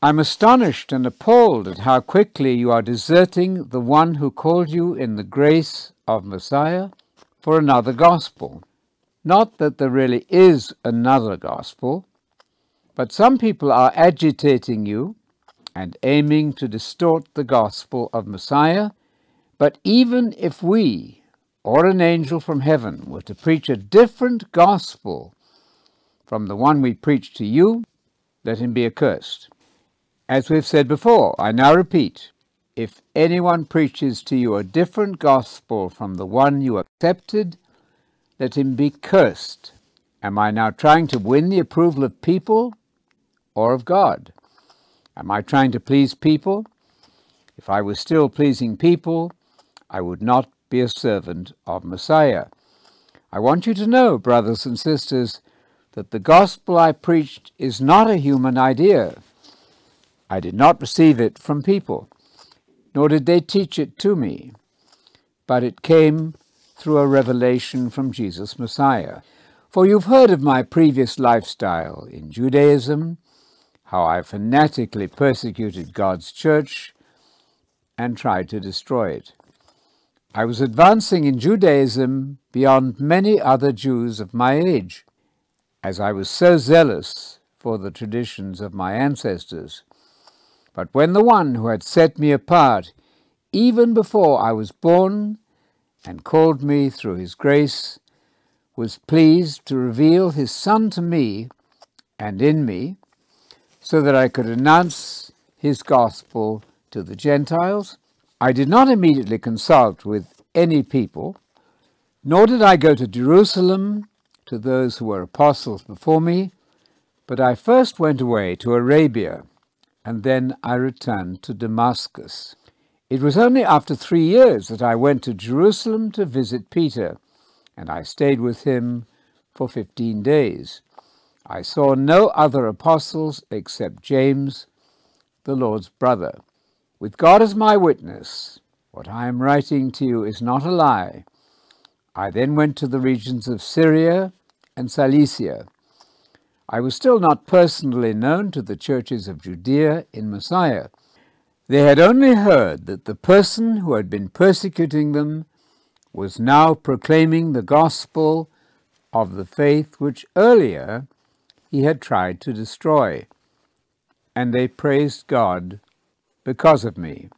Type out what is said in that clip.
I'm astonished and appalled at how quickly you are deserting the one who called you in the grace of Messiah for another gospel. Not that there really is another gospel, but some people are agitating you and aiming to distort the gospel of Messiah. But even if we or an angel from heaven were to preach a different gospel from the one we preach to you, let him be accursed. As we've said before, I now repeat, if anyone preaches to you a different gospel from the one you accepted, let him be cursed. Am I now trying to win the approval of people or of God? Am I trying to please people? If I was still pleasing people, I would not be a servant of Messiah. I want you to know, brothers and sisters, that the gospel I preached is not a human idea. I did not receive it from people, nor did they teach it to me, but it came through a revelation from Jesus Messiah. For you've heard of my previous lifestyle in Judaism, how I fanatically persecuted God's church and tried to destroy it. I was advancing in Judaism beyond many other Jews of my age, as I was so zealous for the traditions of my ancestors. But when the one who had set me apart, even before I was born, and called me through his grace, was pleased to reveal his Son to me and in me, so that I could announce his gospel to the Gentiles, I did not immediately consult with any people, nor did I go to Jerusalem to those who were apostles before me, but I first went away to Arabia and then I returned to Damascus. It was only after three years that I went to Jerusalem to visit Peter, and I stayed with him for fifteen days. I saw no other apostles except James, the Lord's brother. With God as my witness, what I am writing to you is not a lie. I then went to the regions of Syria and Cilicia I was still not personally known to the churches of Judea in Messiah. They had only heard that the person who had been persecuting them was now proclaiming the gospel of the faith which earlier he had tried to destroy. And they praised God because of me.